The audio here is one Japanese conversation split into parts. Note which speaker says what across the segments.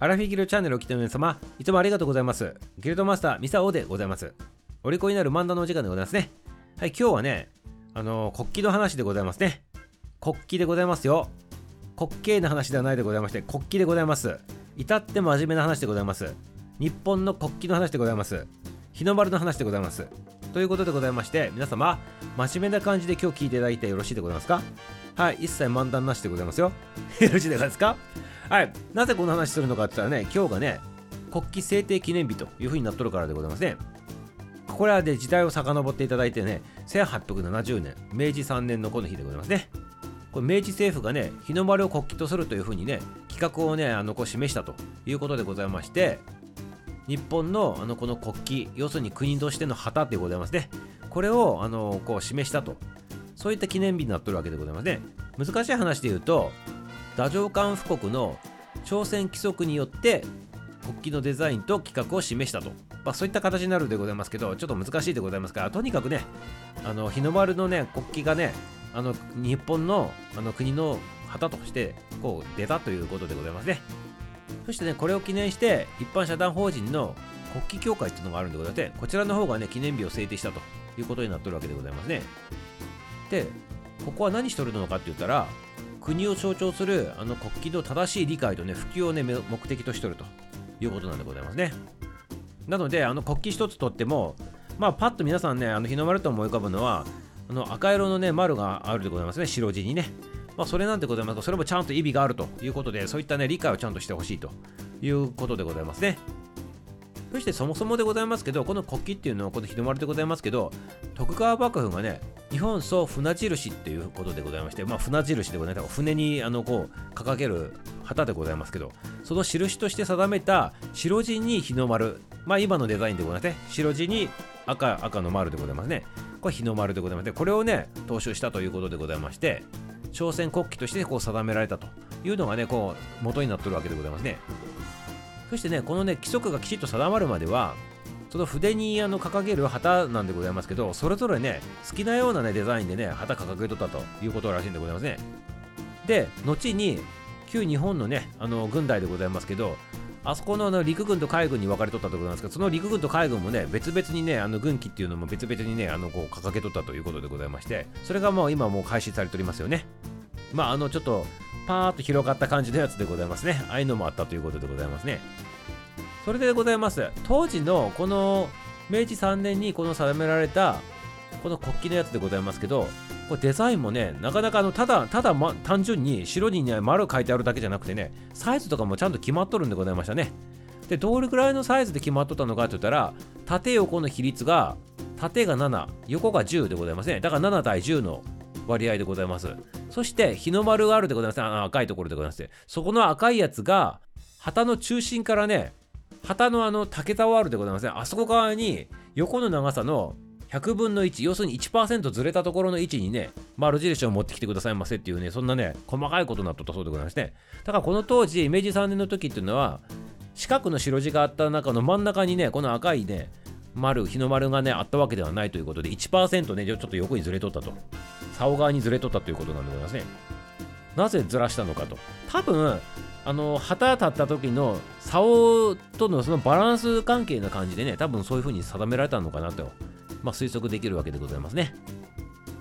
Speaker 1: アラフィギルチャンネルを来ての皆様、いつもありがとうございます。ギルドマスター、ミサオでございます。お利口になる漫談のお時間でございますね。はい、今日はね、あのー国旗の話でございますね。国旗でございますよ。滑稽な話ではないでございまして、国旗でございます。至って真面目な話でございます。日本の国旗の話でございます。日の丸の話でございます。ということでございまして、皆様、真面目な感じで今日聞いていただいてよろしいでございますか？はい、一切漫談なしでございますよ。よろしいでございますか？はい、なぜこの話するのかって言ったらね、今日がね、国旗制定記念日というふうになっとるからでございますね。これはで時代を遡っていただいてね、1870年、明治3年のこの日でございますね。これ明治政府がね、日の丸を国旗とするというふうにね、企画をね、あのこう示したということでございまして、日本のあのこの国旗、要するに国としての旗でございますね。これをあのこう示したと。そういった記念日になっとるわけでございますね。難しい話で言うと、太政官布告の朝鮮規則によって国旗のデザインと企画を示したと、まあ、そういった形になるでございますけどちょっと難しいでございますからとにかくねあの日の丸のね国旗がねあの日本のあの国の旗としてこう出たということでございますね。そしてねこれを記念して一般社団法人の国旗協会っていうのがあるんでございましてこちらの方がね記念日を制定したということになってるわけでございますね。でここは何しとるのかって言ったら国を象徴するあの国旗の正しい理解とね普及をね目的としとると。いうことなんでございますね。なのであの国旗一つとってもまあパッと皆さんねあの日の丸と思い浮かぶのはあの赤色のね丸があるでございますね。白地にね。まあそれなんでございますがそれもちゃんと意味があるということでそういったね理解をちゃんとしてほしいと。いうことでございますね。そしてそもそもでございますけど、この国旗っていうのはこの日の丸でございますけど、徳川幕府がね、日本総船印っていうことでございまして、まあ船印でございます。船にあのこう掲げる旗でございますけど、その印として定めた白地に日の丸、まあ今のデザインでございますね。白地に赤赤の丸でございますね。これ日の丸でございまして、これをね、踏襲したということでございまして、朝鮮国旗としてこう定められたというのがね、こう元になってるわけでございますね。そしてね、このね、規則がきちっと定まるまでは、その筆にあの掲げる旗なんでございますけど、それぞれね、好きなようなね、デザインでね、旗掲げとったということらしいんでございますね。で、後に、旧日本のね、あの軍隊でございますけど、あそこのあの陸軍と海軍に分かれとったところなんですけど、その陸軍と海軍もね、別々にね、あの軍旗っていうのも別々にね、あのこう掲げとったということでございまして、それがもう今もう開始されておりますよね。まあ、あのちょっとパーッと広がった感じのやつでございますね。ああいうのもあったということでございますね。それでございます。当時のこの明治3年にこの定められたこの国旗のやつでございますけど、これデザインもね、なかなかあのただ、ただ、ま、単純に白にね、丸書いてあるだけじゃなくてね、サイズとかもちゃんと決まっとるんでございましたね。で、どれぐらいのサイズで決まっとったのかって言ったら、縦横の比率が、縦が7、横が10でございますね。だから7対10の割合でございます。そして日の丸があるでございます。あ赤いところでございます。そこの赤いやつが旗の中心からね、旗のあの竹竿あるでございますね。あそこ側に横の長さの100分の1、要するに1%ずれたところの位置にね、丸印を持ってきてくださいませっていうね、そんなね、細かいことになっとったそうでございますね。だからこの当時、明治3年の時っていうのは、四角の白地があった中の真ん中にね、この赤いね、丸、日の丸がね、あったわけではないということで、1%ね、ちょっと横にずれとったと。竿側にずれとったということなんでございますね。なぜずらしたのかと。多分、あの、旗立った時の竿とのそのバランス関係な感じでね、多分そういう風に定められたのかなと、まあ、推測できるわけでございますね。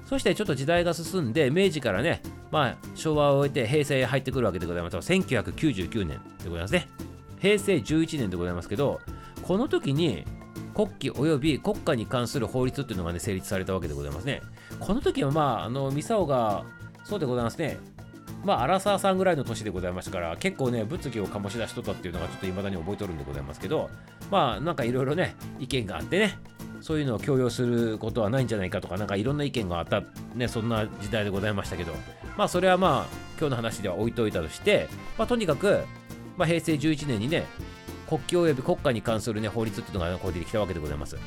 Speaker 1: そしてちょっと時代が進んで、明治からね、まあ、昭和を終えて平成へ入ってくるわけでございます。1999年でございますね。平成11年でございますけど、この時に国旗及び国家に関する法律っていうのがね、成立されたわけでございますね。この時はまあ、あの、ミサオが、そうでございますね。まあ、荒沢さんぐらいの年でございましたから、結構ね、物議を醸し出しとったっていうのがちょっと未だに覚えとるんでございますけど、まあ、なんかいろいろね、意見があってね、そういうのを強要することはないんじゃないかとか、なんかいろんな意見があった、ね、そんな時代でございましたけど、まあ、それはまあ、今日の話では置いといたとして、まあ、とにかく、まあ、平成11年にね、国旗及び国家に関するね、法律っていうのが、ね、こう出てきたわけでございます。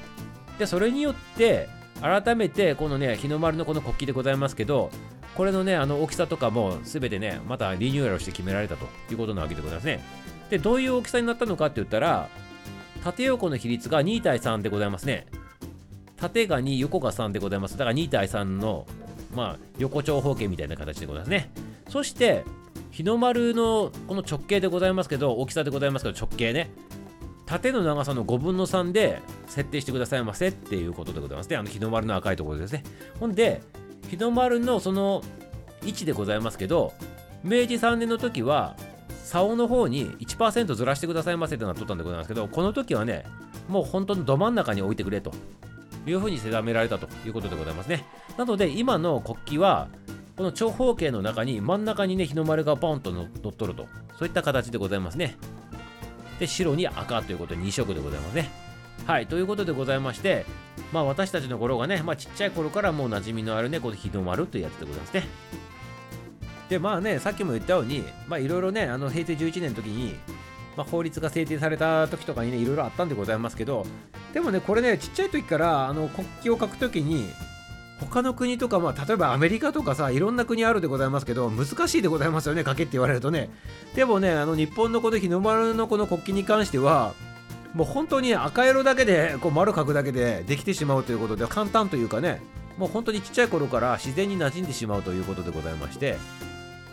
Speaker 1: で、それによって、改めて、このね、日の丸のこの国旗でございますけど、これのね、あの大きさとかもすべてね、またリニューアルして決められたということなわけでございますね。で、どういう大きさになったのかって言ったら、縦横の比率が2対3でございますね。縦が2、横が3でございます。だから2対3の、まあ、横長方形みたいな形でございますね。そして、日の丸のこの直径でございますけど大きさでございますけど直径ね縦の長さの5分の3で設定してくださいませっていうことでございますねあの日の丸の赤いところですねほんで日の丸のその位置でございますけど明治3年の時は竿の方に1%ずらしてくださいませってなっとったんでございますけどこの時はねもう本当にど真ん中に置いてくれと。いうふうに定められたと。いうことでございますね。なので今の国旗はこの長方形の中に真ん中にね日の丸がポンと乗っとると。そういった形でございますね。で白に赤ということで2色でございますね。はい。ということでございましてまあ私たちの頃がね、まあ、ちっちゃい頃からもう馴染みのあるねこの日の丸というやつでございますね。でまあねさっきも言ったようにまあいろいろねあの平成11年の時に、まあ、法律が制定された時とかにねいろいろあったんでございますけどでもねこれねちっちゃい時からあの国旗を書く時に他の国とか、まあ、例えばアメリカとかさいろんな国あるでございますけど難しいでございますよね書けって言われるとね。でもねあの日本のこの日の丸のこの国旗に関してはもう本当に赤色だけでこう丸書くだけでできてしまうということで簡単というかねもう本当にちっちゃい頃から自然に馴染んでしまうということでございまして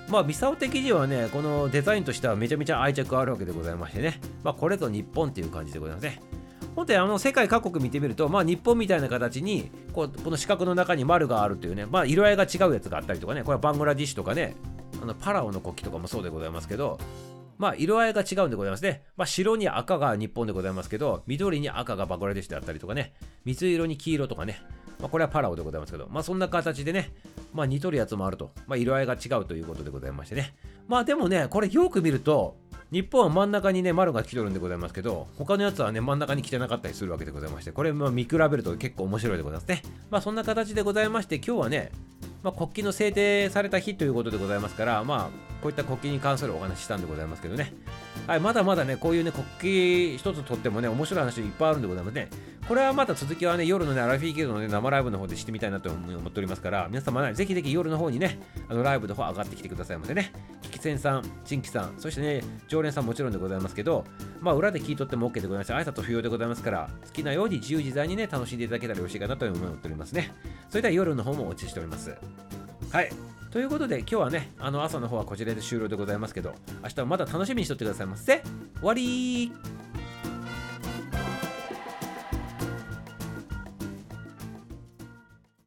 Speaker 1: まあ、ミサオ的にはね、このデザインとしてはめちゃめちゃ愛着あるわけでございましてね、まあ、これぞ日本っていう感じでございますね。本当にあの世界各国見てみると、まあ、日本みたいな形にこうこの四角の中に丸があるというね、まあ、色合いが違うやつがあったりとかねこれはバングラディッシュとかねあのパラオの国旗とかもそうでございますけどまあ色合いが違うんでございますね。まあ白に赤が日本でございますけど、緑に赤がバングラデシュであったりとかね、水色に黄色とかね、まあこれはパラオでございますけど、まあそんな形でね、まあ似とるやつもあると、まあ色合いが違うということでございましてね。まあでもね、これよく見ると、日本は真ん中にね、丸が来とるんでございますけど、他のやつはね、真ん中に来てなかったりするわけでございまして、これま見比べると結構面白いでございますね。まあそんな形でございまして、今日はね、まあ、国旗の制定された日ということでございますから、まあ、こういった国旗に関するお話したんでございますけどね。はい、まだまだね、こういうね、国旗一つとってもね、面白い話いっぱいあるんでございますね。これはまた続きはね、夜のね、アラフィーゲードのね、生ライブの方でしてみたいなと思っておりますから、皆様ね、ぜひぜひ夜の方にね、あのライブの方上がってきてくださいませね。キキセンさん、チンキさん、そしてね、常連さんもちろんでございますけど、まあ、裏で聞いとっても OK でございます挨拶不要でございますから、好きなように自由自在にね、楽しんでいただけたらよろしいかなという風に思っておりますね。それでは夜の方もお待ちしております。はい。ということで今日はね、あの朝の方はこちらで終了でございますけど、明日はまだ楽しみにしとってくださいませ。終わり